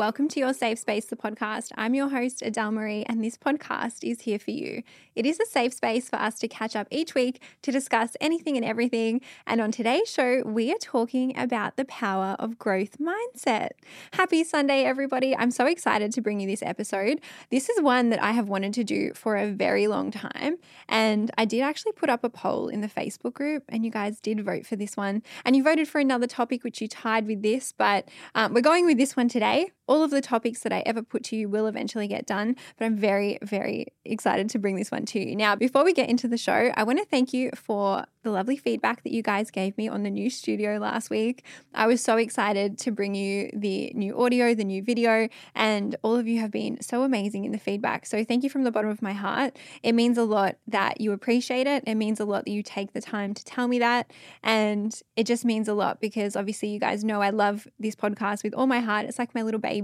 Welcome to Your Safe Space, the podcast. I'm your host, Adele Marie, and this podcast is here for you. It is a safe space for us to catch up each week to discuss anything and everything. And on today's show, we are talking about the power of growth mindset. Happy Sunday, everybody. I'm so excited to bring you this episode. This is one that I have wanted to do for a very long time. And I did actually put up a poll in the Facebook group, and you guys did vote for this one. And you voted for another topic, which you tied with this, but um, we're going with this one today all of the topics that I ever put to you will eventually get done, but I'm very, very excited to bring this one to you. Now, before we get into the show, I want to thank you for the lovely feedback that you guys gave me on the new studio last week. I was so excited to bring you the new audio, the new video, and all of you have been so amazing in the feedback. So, thank you from the bottom of my heart. It means a lot that you appreciate it. It means a lot that you take the time to tell me that. And it just means a lot because obviously, you guys know I love this podcast with all my heart. It's like my little baby,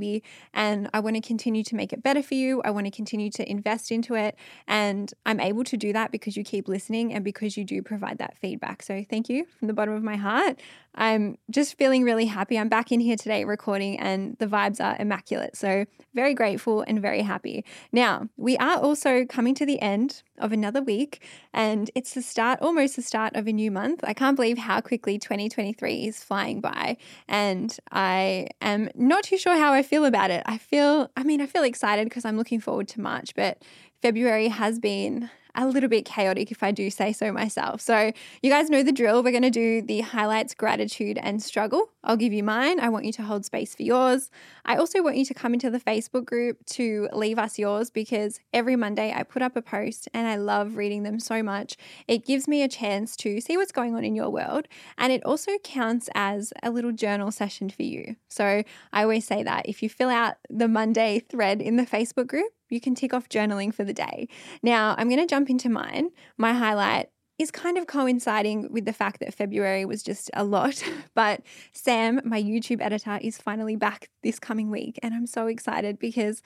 and I want to continue to make it better for you. I want to continue to invest into it. And I'm able to do that because you keep listening and because you do provide that that feedback. So thank you from the bottom of my heart. I'm just feeling really happy. I'm back in here today recording and the vibes are immaculate. So very grateful and very happy. Now, we are also coming to the end of another week and it's the start, almost the start of a new month. I can't believe how quickly 2023 is flying by and I am not too sure how I feel about it. I feel, I mean, I feel excited because I'm looking forward to March, but February has been a little bit chaotic, if I do say so myself. So, you guys know the drill. We're going to do the highlights, gratitude, and struggle. I'll give you mine. I want you to hold space for yours. I also want you to come into the Facebook group to leave us yours because every Monday I put up a post and I love reading them so much. It gives me a chance to see what's going on in your world and it also counts as a little journal session for you. So I always say that if you fill out the Monday thread in the Facebook group, you can tick off journaling for the day. Now, I'm going to jump into mine. My highlight is kind of coinciding with the fact that February was just a lot. But Sam, my YouTube editor, is finally back this coming week. And I'm so excited because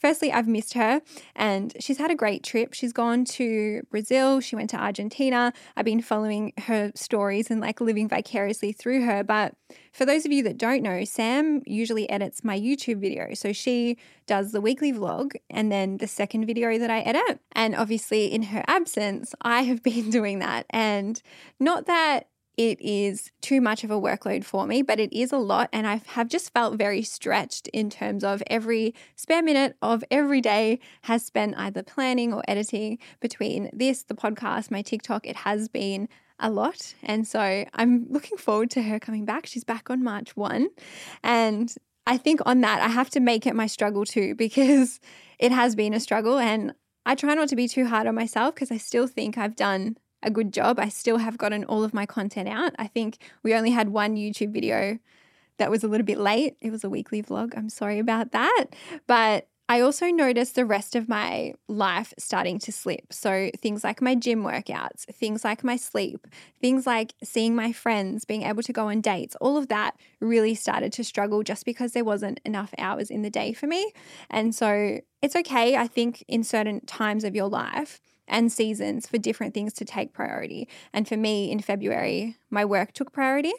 Firstly, I've missed her and she's had a great trip. She's gone to Brazil, she went to Argentina. I've been following her stories and like living vicariously through her. But for those of you that don't know, Sam usually edits my YouTube video. So she does the weekly vlog and then the second video that I edit. And obviously, in her absence, I have been doing that. And not that it is too much of a workload for me, but it is a lot. And I have just felt very stretched in terms of every spare minute of every day has spent either planning or editing between this, the podcast, my TikTok. It has been a lot. And so I'm looking forward to her coming back. She's back on March 1. And I think on that, I have to make it my struggle too, because it has been a struggle. And I try not to be too hard on myself because I still think I've done a good job. I still have gotten all of my content out. I think we only had one YouTube video that was a little bit late. It was a weekly vlog. I'm sorry about that. But I also noticed the rest of my life starting to slip. So, things like my gym workouts, things like my sleep, things like seeing my friends, being able to go on dates, all of that really started to struggle just because there wasn't enough hours in the day for me. And so, it's okay, I think, in certain times of your life and seasons for different things to take priority. And for me in February, my work took priority,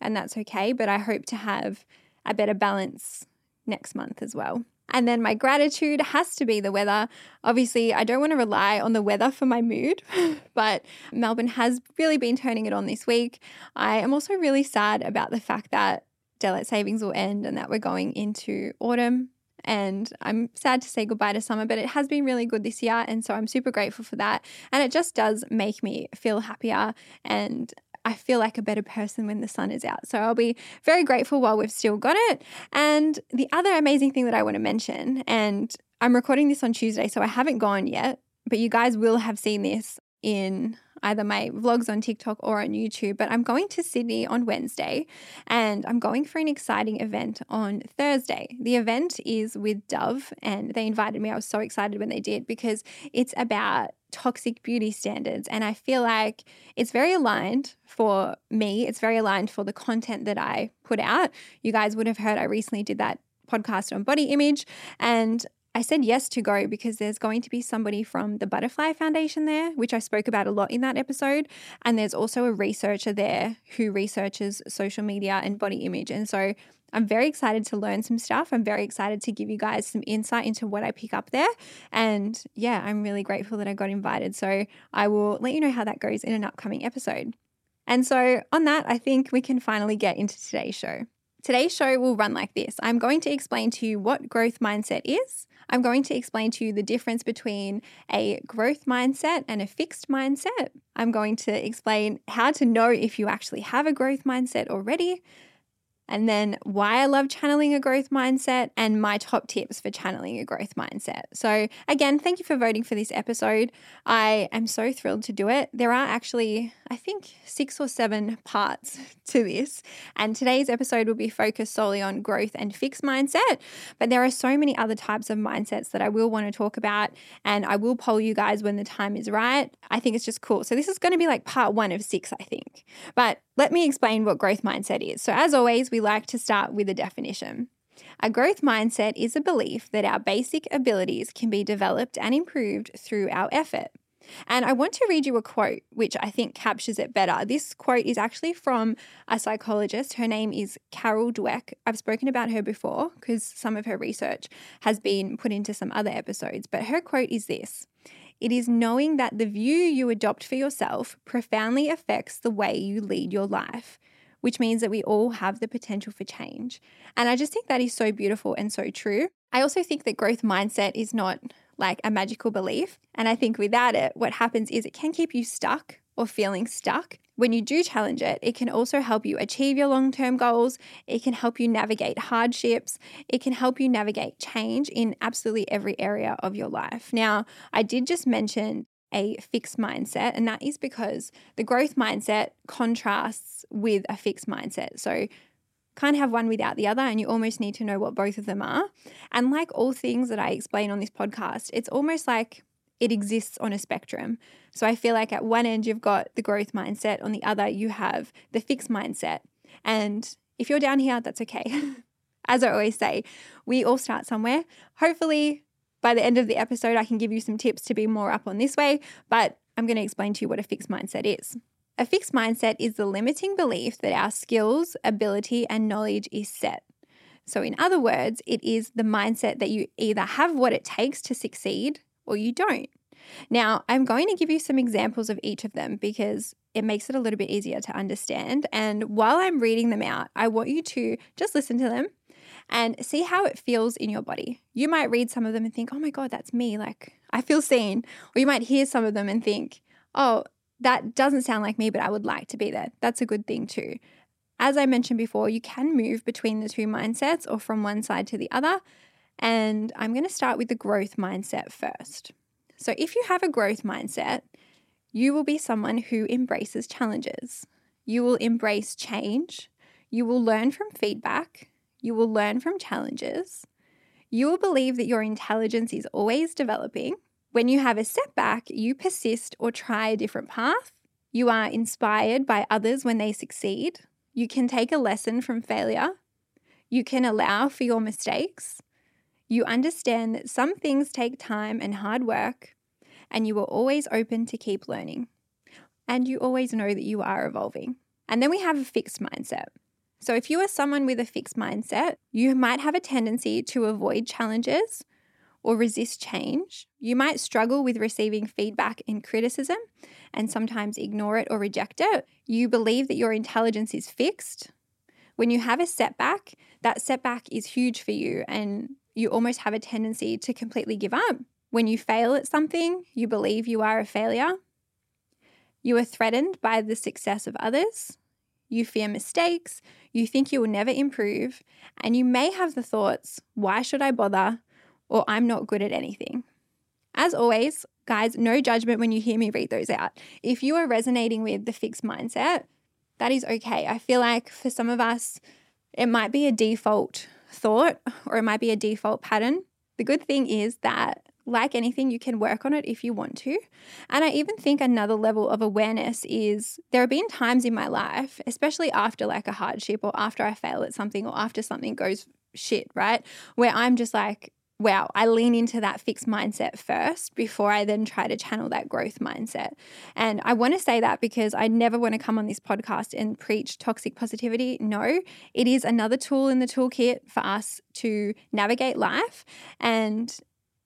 and that's okay. But I hope to have a better balance next month as well. And then my gratitude has to be the weather. Obviously, I don't want to rely on the weather for my mood, but Melbourne has really been turning it on this week. I am also really sad about the fact that daylight savings will end and that we're going into autumn and I'm sad to say goodbye to summer, but it has been really good this year. And so I'm super grateful for that. And it just does make me feel happier and I feel like a better person when the sun is out. So I'll be very grateful while we've still got it. And the other amazing thing that I want to mention, and I'm recording this on Tuesday, so I haven't gone yet, but you guys will have seen this in either my vlogs on TikTok or on YouTube. But I'm going to Sydney on Wednesday and I'm going for an exciting event on Thursday. The event is with Dove and they invited me. I was so excited when they did because it's about toxic beauty standards. And I feel like it's very aligned for me. It's very aligned for the content that I put out. You guys would have heard I recently did that podcast on body image. And I said yes to go because there's going to be somebody from the Butterfly Foundation there, which I spoke about a lot in that episode. And there's also a researcher there who researches social media and body image. And so I'm very excited to learn some stuff. I'm very excited to give you guys some insight into what I pick up there. And yeah, I'm really grateful that I got invited. So I will let you know how that goes in an upcoming episode. And so, on that, I think we can finally get into today's show. Today's show will run like this I'm going to explain to you what growth mindset is. I'm going to explain to you the difference between a growth mindset and a fixed mindset. I'm going to explain how to know if you actually have a growth mindset already and then why I love channeling a growth mindset and my top tips for channeling a growth mindset. So, again, thank you for voting for this episode. I am so thrilled to do it. There are actually, I think, six or seven parts to this, and today's episode will be focused solely on growth and fixed mindset. But there are so many other types of mindsets that I will want to talk about, and I will poll you guys when the time is right. I think it's just cool. So, this is going to be like part one of six, I think. But let me explain what growth mindset is. So, as always, we like to start with a definition. A growth mindset is a belief that our basic abilities can be developed and improved through our effort. And I want to read you a quote which I think captures it better. This quote is actually from a psychologist. Her name is Carol Dweck. I've spoken about her before because some of her research has been put into some other episodes, but her quote is this it is knowing that the view you adopt for yourself profoundly affects the way you lead your life, which means that we all have the potential for change. And I just think that is so beautiful and so true. I also think that growth mindset is not like a magical belief. And I think without it, what happens is it can keep you stuck or feeling stuck when you do challenge it, it can also help you achieve your long term goals. It can help you navigate hardships. It can help you navigate change in absolutely every area of your life. Now, I did just mention a fixed mindset, and that is because the growth mindset contrasts with a fixed mindset. So, can't have one without the other, and you almost need to know what both of them are. And like all things that I explain on this podcast, it's almost like it exists on a spectrum. So I feel like at one end, you've got the growth mindset, on the other, you have the fixed mindset. And if you're down here, that's okay. As I always say, we all start somewhere. Hopefully, by the end of the episode, I can give you some tips to be more up on this way, but I'm going to explain to you what a fixed mindset is. A fixed mindset is the limiting belief that our skills, ability, and knowledge is set. So, in other words, it is the mindset that you either have what it takes to succeed or you don't. Now, I'm going to give you some examples of each of them because it makes it a little bit easier to understand. And while I'm reading them out, I want you to just listen to them and see how it feels in your body. You might read some of them and think, oh my God, that's me. Like, I feel seen. Or you might hear some of them and think, oh, that doesn't sound like me, but I would like to be there. That's a good thing too. As I mentioned before, you can move between the two mindsets or from one side to the other. And I'm going to start with the growth mindset first. So, if you have a growth mindset, you will be someone who embraces challenges. You will embrace change. You will learn from feedback. You will learn from challenges. You will believe that your intelligence is always developing. When you have a setback, you persist or try a different path. You are inspired by others when they succeed. You can take a lesson from failure. You can allow for your mistakes. You understand that some things take time and hard work, and you are always open to keep learning. And you always know that you are evolving. And then we have a fixed mindset. So, if you are someone with a fixed mindset, you might have a tendency to avoid challenges or resist change. You might struggle with receiving feedback and criticism and sometimes ignore it or reject it. You believe that your intelligence is fixed. When you have a setback, that setback is huge for you and you almost have a tendency to completely give up. When you fail at something, you believe you are a failure. You are threatened by the success of others. You fear mistakes. You think you will never improve. And you may have the thoughts, why should I bother? Or I'm not good at anything. As always, guys, no judgment when you hear me read those out. If you are resonating with the fixed mindset, that is okay. I feel like for some of us, it might be a default thought or it might be a default pattern. The good thing is that like anything, you can work on it if you want to. And I even think another level of awareness is there have been times in my life, especially after like a hardship or after I fail at something or after something goes shit, right? Where I'm just like, wow, I lean into that fixed mindset first before I then try to channel that growth mindset. And I want to say that because I never want to come on this podcast and preach toxic positivity. No, it is another tool in the toolkit for us to navigate life. And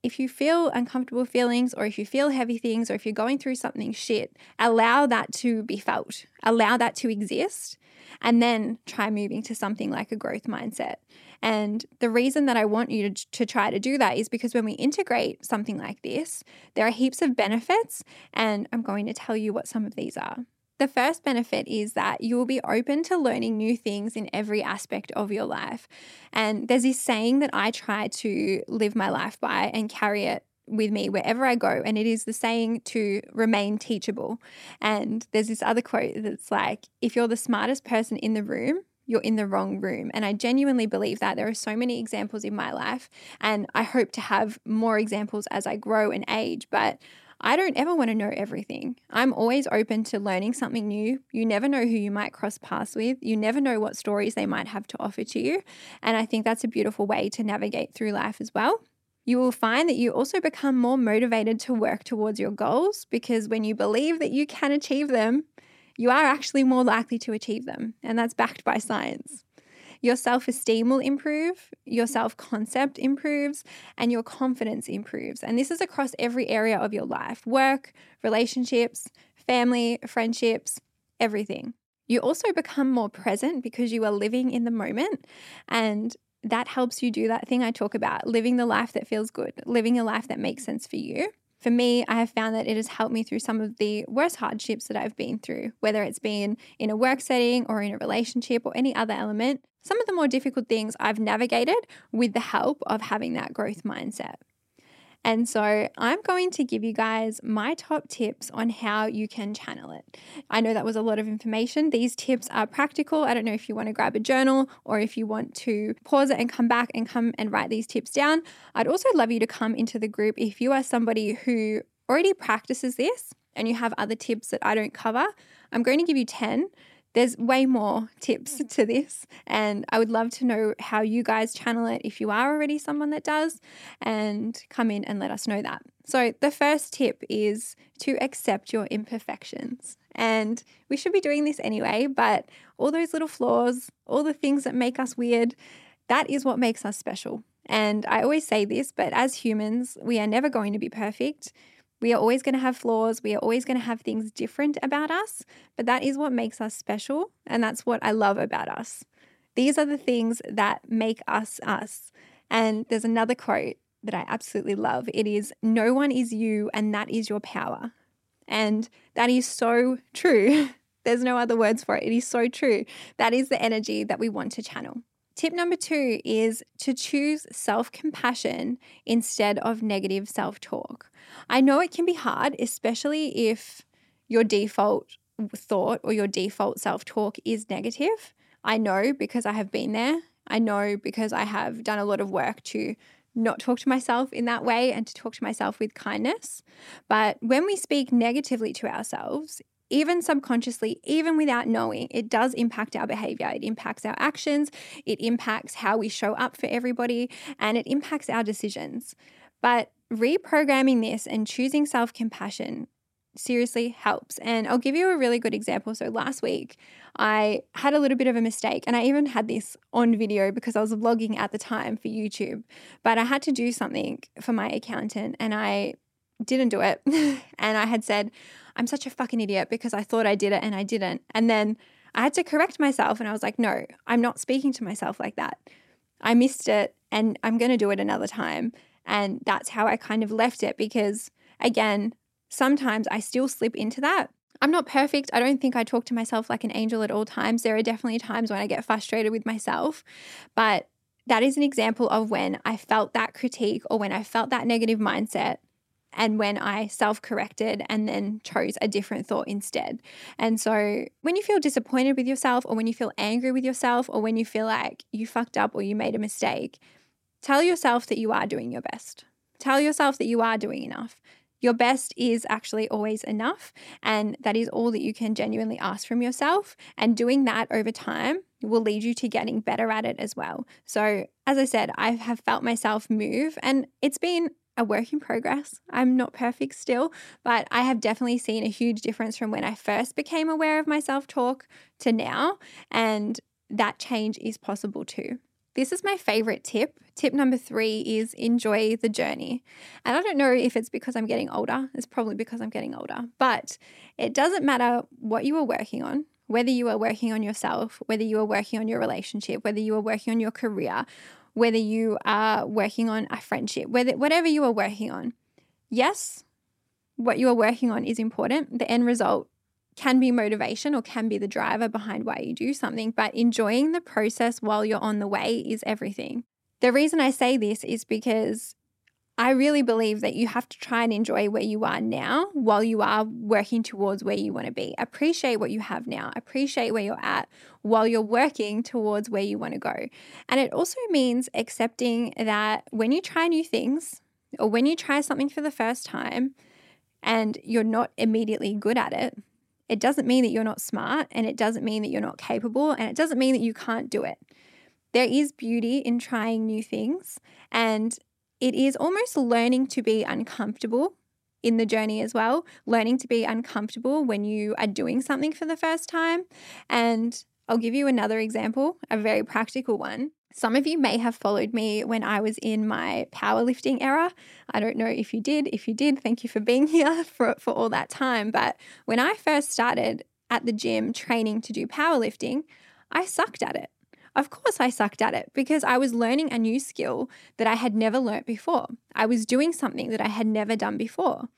if you feel uncomfortable feelings or if you feel heavy things or if you're going through something shit, allow that to be felt, allow that to exist, and then try moving to something like a growth mindset. And the reason that I want you to, to try to do that is because when we integrate something like this, there are heaps of benefits, and I'm going to tell you what some of these are. The first benefit is that you will be open to learning new things in every aspect of your life. And there's this saying that I try to live my life by and carry it with me wherever I go. And it is the saying to remain teachable. And there's this other quote that's like, if you're the smartest person in the room, you're in the wrong room. And I genuinely believe that. There are so many examples in my life, and I hope to have more examples as I grow and age. But I don't ever want to know everything. I'm always open to learning something new. You never know who you might cross paths with. You never know what stories they might have to offer to you. And I think that's a beautiful way to navigate through life as well. You will find that you also become more motivated to work towards your goals because when you believe that you can achieve them, you are actually more likely to achieve them. And that's backed by science. Your self esteem will improve, your self concept improves, and your confidence improves. And this is across every area of your life work, relationships, family, friendships, everything. You also become more present because you are living in the moment. And that helps you do that thing I talk about living the life that feels good, living a life that makes sense for you for me, I have found that it has helped me through some of the worst hardships that I've been through, whether it's been in a work setting or in a relationship or any other element. Some of the more difficult things I've navigated with the help of having that growth mindset. And so I'm going to give you guys my top tips on how you can channel it. I know that was a lot of information. These tips are practical. I don't know if you want to grab a journal or if you want to pause it and come back and come and write these tips down. I'd also love you to come into the group if you are somebody who already practices this and you have other tips that I don't cover. I'm going to give you 10 there's way more tips mm. to this, and I would love to know how you guys channel it if you are already someone that does, and come in and let us know that. So, the first tip is to accept your imperfections. And we should be doing this anyway, but all those little flaws, all the things that make us weird, that is what makes us special. And I always say this, but as humans, we are never going to be perfect. We are always going to have flaws. We are always going to have things different about us, but that is what makes us special. And that's what I love about us. These are the things that make us us. And there's another quote that I absolutely love. It is, No one is you, and that is your power. And that is so true. There's no other words for it. It is so true. That is the energy that we want to channel. Tip number two is to choose self compassion instead of negative self talk. I know it can be hard, especially if your default thought or your default self talk is negative. I know because I have been there. I know because I have done a lot of work to not talk to myself in that way and to talk to myself with kindness. But when we speak negatively to ourselves, even subconsciously, even without knowing, it does impact our behavior. It impacts our actions, it impacts how we show up for everybody, and it impacts our decisions. But reprogramming this and choosing self compassion seriously helps. And I'll give you a really good example. So last week, I had a little bit of a mistake, and I even had this on video because I was vlogging at the time for YouTube. But I had to do something for my accountant, and I didn't do it. and I had said, I'm such a fucking idiot because I thought I did it and I didn't. And then I had to correct myself and I was like, no, I'm not speaking to myself like that. I missed it and I'm going to do it another time. And that's how I kind of left it because, again, sometimes I still slip into that. I'm not perfect. I don't think I talk to myself like an angel at all times. There are definitely times when I get frustrated with myself, but that is an example of when I felt that critique or when I felt that negative mindset and when I self corrected and then chose a different thought instead. And so when you feel disappointed with yourself, or when you feel angry with yourself, or when you feel like you fucked up or you made a mistake, tell yourself that you are doing your best. Tell yourself that you are doing enough. Your best is actually always enough, and that is all that you can genuinely ask from yourself. And doing that over time will lead you to getting better at it as well. So, as I said, I have felt myself move, and it's been a work in progress. I'm not perfect still, but I have definitely seen a huge difference from when I first became aware of my self talk to now. And that change is possible too. This is my favorite tip. Tip number three is enjoy the journey. And I don't know if it's because I'm getting older, it's probably because I'm getting older, but it doesn't matter what you are working on, whether you are working on yourself, whether you are working on your relationship, whether you are working on your career, whether you are working on a friendship, whether whatever you are working on. Yes, what you are working on is important. The end result can be motivation or can be the driver behind why you do something, but enjoying the process while you're on the way is everything. The reason I say this is because I really believe that you have to try and enjoy where you are now while you are working towards where you want to be. Appreciate what you have now, appreciate where you're at while you're working towards where you want to go. And it also means accepting that when you try new things or when you try something for the first time and you're not immediately good at it, it doesn't mean that you're not smart and it doesn't mean that you're not capable and it doesn't mean that you can't do it. There is beauty in trying new things and it is almost learning to be uncomfortable in the journey as well, learning to be uncomfortable when you are doing something for the first time. And I'll give you another example, a very practical one. Some of you may have followed me when I was in my powerlifting era. I don't know if you did. If you did, thank you for being here for, for all that time. But when I first started at the gym training to do powerlifting, I sucked at it. Of course, I sucked at it because I was learning a new skill that I had never learnt before. I was doing something that I had never done before.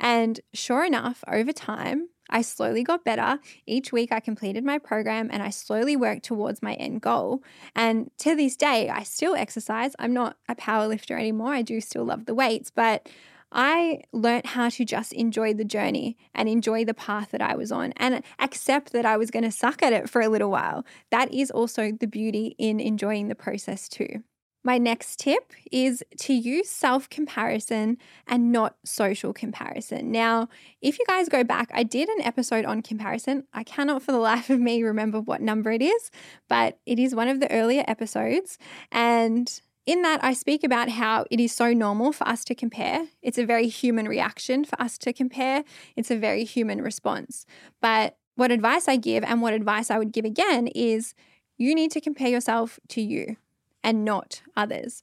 And sure enough, over time, I slowly got better. Each week, I completed my program and I slowly worked towards my end goal. And to this day, I still exercise. I'm not a power lifter anymore. I do still love the weights, but I learned how to just enjoy the journey and enjoy the path that I was on and accept that I was going to suck at it for a little while. That is also the beauty in enjoying the process too. My next tip is to use self comparison and not social comparison. Now, if you guys go back, I did an episode on comparison. I cannot for the life of me remember what number it is, but it is one of the earlier episodes. And in that, I speak about how it is so normal for us to compare. It's a very human reaction for us to compare, it's a very human response. But what advice I give and what advice I would give again is you need to compare yourself to you and not others.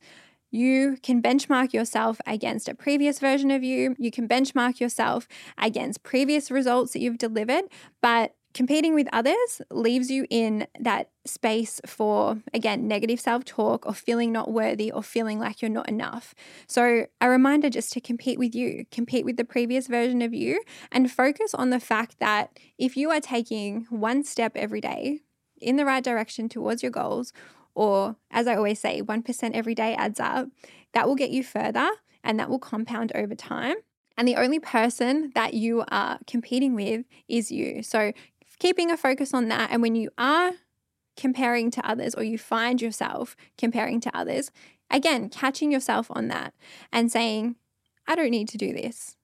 You can benchmark yourself against a previous version of you. You can benchmark yourself against previous results that you've delivered, but competing with others leaves you in that space for, again, negative self talk or feeling not worthy or feeling like you're not enough. So, a reminder just to compete with you, compete with the previous version of you, and focus on the fact that if you are taking one step every day in the right direction towards your goals, or as I always say, 1% every day adds up, that will get you further and that will compound over time. And the only person that you are competing with is you. So keeping a focus on that. And when you are comparing to others or you find yourself comparing to others, again, catching yourself on that and saying, I don't need to do this.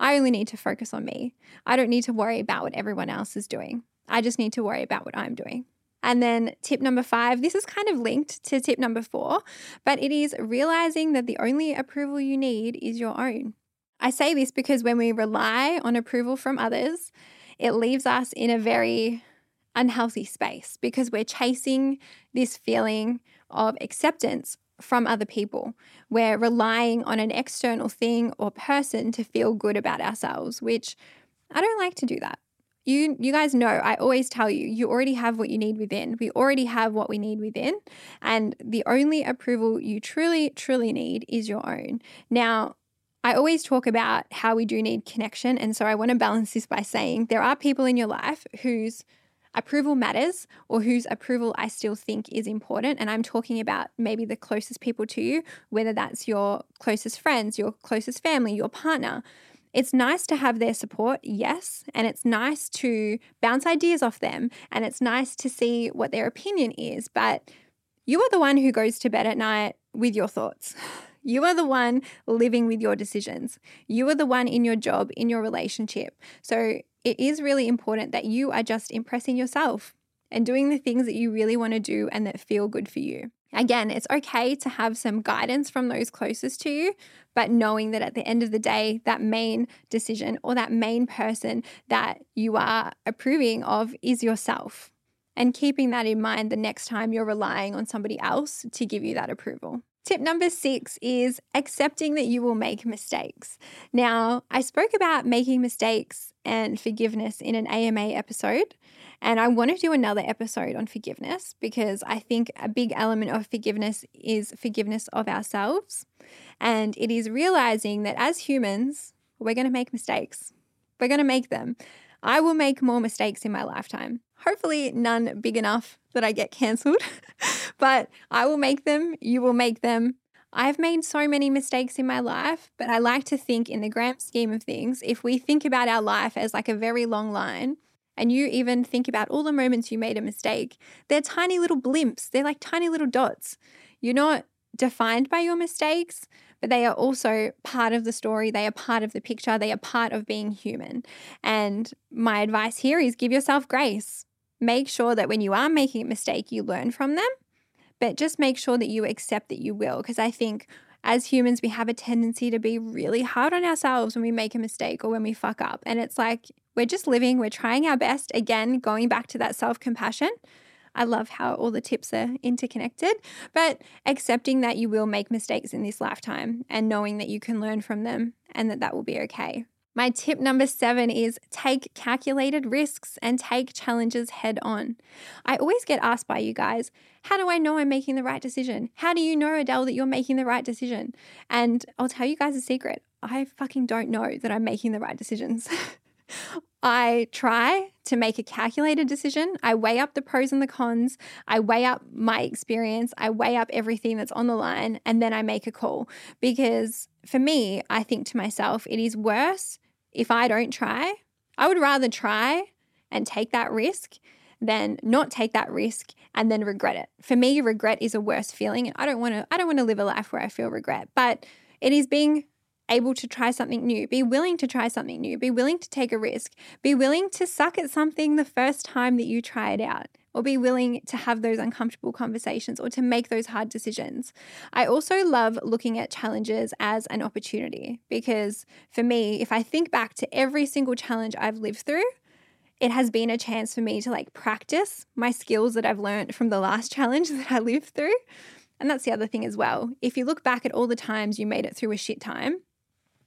I only need to focus on me. I don't need to worry about what everyone else is doing. I just need to worry about what I'm doing. And then tip number five, this is kind of linked to tip number four, but it is realizing that the only approval you need is your own. I say this because when we rely on approval from others, it leaves us in a very unhealthy space because we're chasing this feeling of acceptance from other people. We're relying on an external thing or person to feel good about ourselves, which I don't like to do that. You, you guys know, I always tell you, you already have what you need within. We already have what we need within. And the only approval you truly, truly need is your own. Now, I always talk about how we do need connection. And so I want to balance this by saying there are people in your life whose approval matters or whose approval I still think is important. And I'm talking about maybe the closest people to you, whether that's your closest friends, your closest family, your partner. It's nice to have their support, yes, and it's nice to bounce ideas off them and it's nice to see what their opinion is, but you are the one who goes to bed at night with your thoughts. You are the one living with your decisions. You are the one in your job, in your relationship. So it is really important that you are just impressing yourself and doing the things that you really want to do and that feel good for you. Again, it's okay to have some guidance from those closest to you, but knowing that at the end of the day, that main decision or that main person that you are approving of is yourself. And keeping that in mind the next time you're relying on somebody else to give you that approval. Tip number six is accepting that you will make mistakes. Now, I spoke about making mistakes and forgiveness in an AMA episode, and I want to do another episode on forgiveness because I think a big element of forgiveness is forgiveness of ourselves. And it is realizing that as humans, we're going to make mistakes. We're going to make them. I will make more mistakes in my lifetime. Hopefully, none big enough that I get cancelled, but I will make them. You will make them. I've made so many mistakes in my life, but I like to think in the grand scheme of things, if we think about our life as like a very long line, and you even think about all the moments you made a mistake, they're tiny little blimps. They're like tiny little dots. You're not defined by your mistakes, but they are also part of the story. They are part of the picture. They are part of being human. And my advice here is give yourself grace. Make sure that when you are making a mistake, you learn from them, but just make sure that you accept that you will. Because I think as humans, we have a tendency to be really hard on ourselves when we make a mistake or when we fuck up. And it's like we're just living, we're trying our best. Again, going back to that self compassion. I love how all the tips are interconnected, but accepting that you will make mistakes in this lifetime and knowing that you can learn from them and that that will be okay. My tip number seven is take calculated risks and take challenges head on. I always get asked by you guys, how do I know I'm making the right decision? How do you know, Adele, that you're making the right decision? And I'll tell you guys a secret I fucking don't know that I'm making the right decisions. I try to make a calculated decision. I weigh up the pros and the cons. I weigh up my experience. I weigh up everything that's on the line, and then I make a call. Because for me, I think to myself, it is worse if I don't try, I would rather try and take that risk than not take that risk and then regret it. For me, regret is a worse feeling and I don't want to I don't want to live a life where I feel regret, but it is being able to try something new, be willing to try something new, be willing to take a risk, be willing to suck at something the first time that you try it out or be willing to have those uncomfortable conversations or to make those hard decisions. I also love looking at challenges as an opportunity because for me, if I think back to every single challenge I've lived through, it has been a chance for me to like practice my skills that I've learned from the last challenge that I lived through. And that's the other thing as well. If you look back at all the times you made it through a shit time,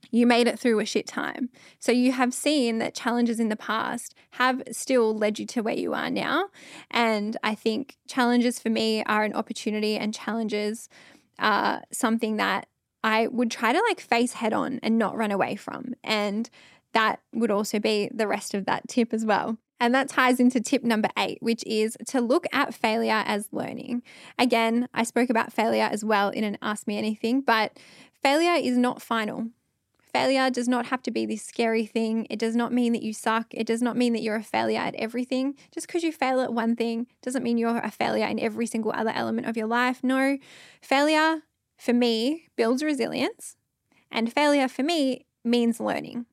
you made it through a shit time. So you have seen that challenges in the past have still led you to where you are now. And I think challenges for me are an opportunity, and challenges are something that I would try to like face head on and not run away from. And that would also be the rest of that tip as well. And that ties into tip number eight, which is to look at failure as learning. Again, I spoke about failure as well in an Ask Me Anything, but failure is not final. Failure does not have to be this scary thing. It does not mean that you suck. It does not mean that you're a failure at everything. Just because you fail at one thing doesn't mean you're a failure in every single other element of your life. No, failure for me builds resilience, and failure for me means learning.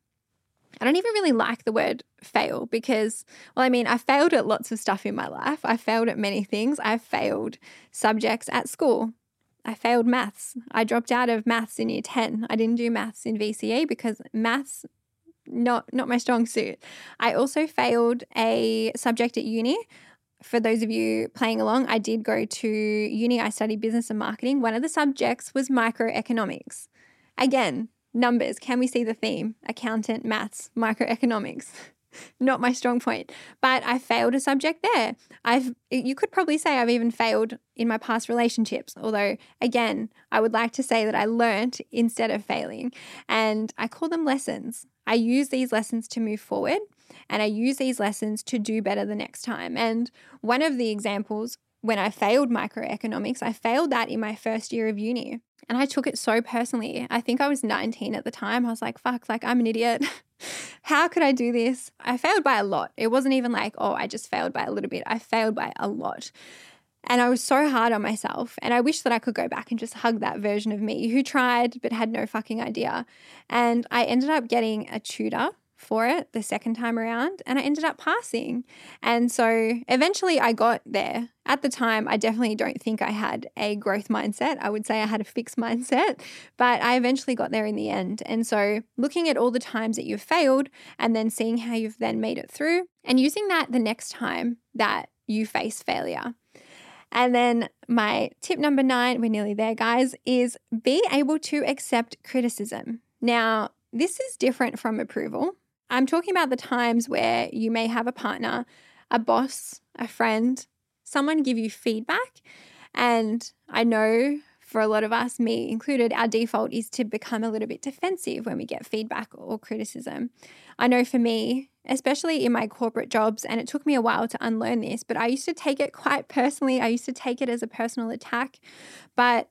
I don't even really like the word fail because, well, I mean, I failed at lots of stuff in my life. I failed at many things. I've failed subjects at school. I failed maths. I dropped out of maths in year 10. I didn't do maths in VCE because maths not not my strong suit. I also failed a subject at uni. For those of you playing along, I did go to uni. I studied business and marketing. One of the subjects was microeconomics. Again, numbers. Can we see the theme? Accountant, maths, microeconomics. not my strong point. But I failed a subject there. I've you could probably say I've even failed in my past relationships, although again, I would like to say that I learnt instead of failing. And I call them lessons. I use these lessons to move forward. and I use these lessons to do better the next time. And one of the examples when I failed microeconomics, I failed that in my first year of uni. And I took it so personally. I think I was 19 at the time. I was like, fuck, like I'm an idiot. How could I do this? I failed by a lot. It wasn't even like, oh, I just failed by a little bit. I failed by a lot. And I was so hard on myself. And I wish that I could go back and just hug that version of me who tried but had no fucking idea. And I ended up getting a tutor for it the second time around and I ended up passing. And so eventually I got there. At the time, I definitely don't think I had a growth mindset. I would say I had a fixed mindset, but I eventually got there in the end. And so looking at all the times that you've failed and then seeing how you've then made it through and using that the next time that you face failure. And then my tip number nine, we're nearly there, guys, is be able to accept criticism. Now, this is different from approval. I'm talking about the times where you may have a partner, a boss, a friend, someone give you feedback. And I know for a lot of us, me included, our default is to become a little bit defensive when we get feedback or criticism. I know for me, especially in my corporate jobs, and it took me a while to unlearn this, but I used to take it quite personally. I used to take it as a personal attack. But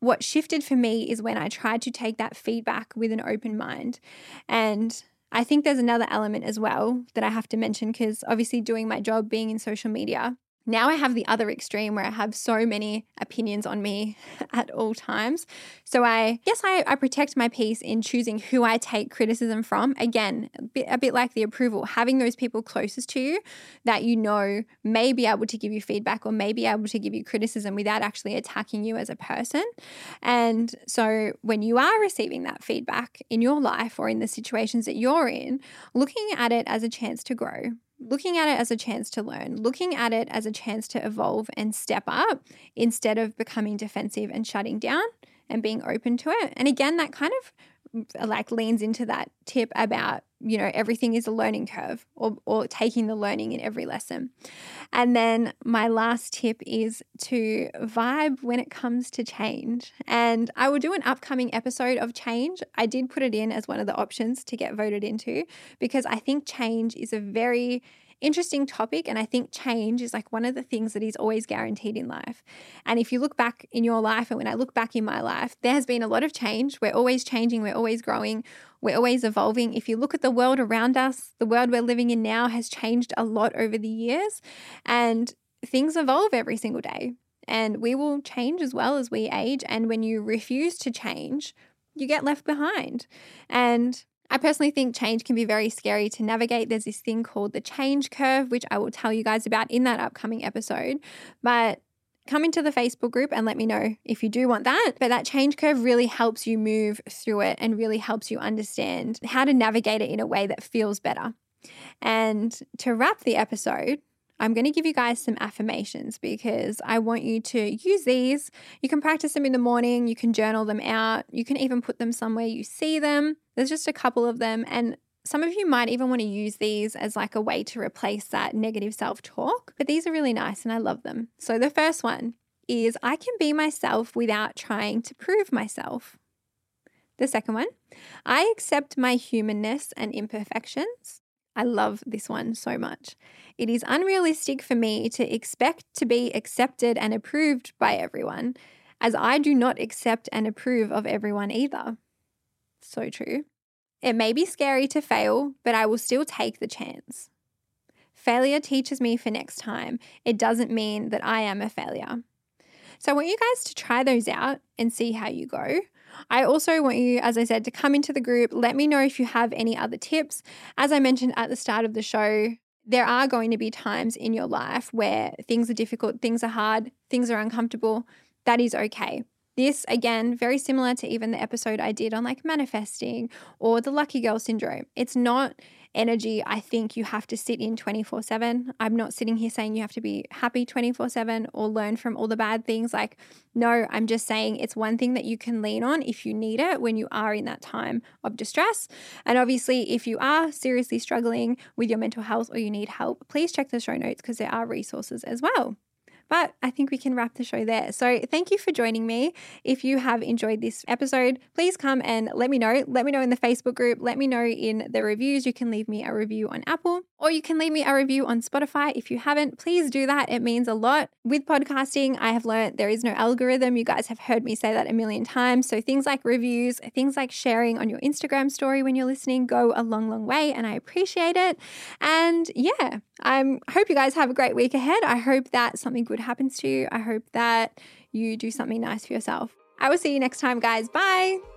what shifted for me is when I tried to take that feedback with an open mind. And I think there's another element as well that I have to mention because obviously, doing my job being in social media, now I have the other extreme where I have so many opinions on me at all times. So I guess I, I protect my peace in choosing who I take criticism from. Again, a bit, a bit like the approval, having those people closest to you that you know may be able to give you feedback or may be able to give you criticism without actually attacking you as a person. And so when you are receiving that feedback in your life or in the situations that you're in, looking at it as a chance to grow looking at it as a chance to learn, looking at it as a chance to evolve and step up instead of becoming defensive and shutting down and being open to it. And again, that kind of Uh, like leans into that tip about you know everything is a learning curve or, or taking the learning in every lesson. And then my last tip is to vibe when it comes to change. And i will do an upcoming episode of change. I did put it in as one of the options to get voted into because i think change is a very interesting topic. And I think change is like one of the things that is always guaranteed in life. And if you look back in your life, and when I look back in my life, there has been a lot of change. We're always changing, we're always growing, we're always evolving. If you look at the world around us, the world we're living in now has changed a lot over the years. And things evolve every single day. And we will change as well as we age. And when you refuse to change, you get left behind. And I personally think change can be very scary to navigate. There's this thing called the change curve, which I will tell you guys about in that upcoming episode. But come into the Facebook group and let me know if you do want that. But that change curve really helps you move through it and really helps you understand how to navigate it in a way that feels better. And to wrap the episode, I'm going to give you guys some affirmations because I want you to use these. You can practice them in the morning, you can journal them out, you can even put them somewhere you see them. There's just a couple of them. And some of you might even want to use these as like a way to replace that negative self talk, but these are really nice and I love them. So the first one is I can be myself without trying to prove myself. The second one, I accept my humanness and imperfections. I love this one so much. It is unrealistic for me to expect to be accepted and approved by everyone, as I do not accept and approve of everyone either. So true. It may be scary to fail, but I will still take the chance. Failure teaches me for next time. It doesn't mean that I am a failure. So I want you guys to try those out and see how you go. I also want you, as I said, to come into the group. Let me know if you have any other tips. As I mentioned at the start of the show, there are going to be times in your life where things are difficult, things are hard, things are uncomfortable. That is okay. This, again, very similar to even the episode I did on like manifesting or the lucky girl syndrome. It's not energy I think you have to sit in 24 7. I'm not sitting here saying you have to be happy 24 7 or learn from all the bad things. Like, no, I'm just saying it's one thing that you can lean on if you need it when you are in that time of distress. And obviously, if you are seriously struggling with your mental health or you need help, please check the show notes because there are resources as well. But I think we can wrap the show there. So thank you for joining me. If you have enjoyed this episode, please come and let me know. Let me know in the Facebook group. Let me know in the reviews. You can leave me a review on Apple or you can leave me a review on Spotify. If you haven't, please do that. It means a lot. With podcasting, I have learned there is no algorithm. You guys have heard me say that a million times. So things like reviews, things like sharing on your Instagram story when you're listening go a long, long way. And I appreciate it. And yeah, I hope you guys have a great week ahead. I hope that something good happens to you. I hope that you do something nice for yourself. I will see you next time, guys. Bye.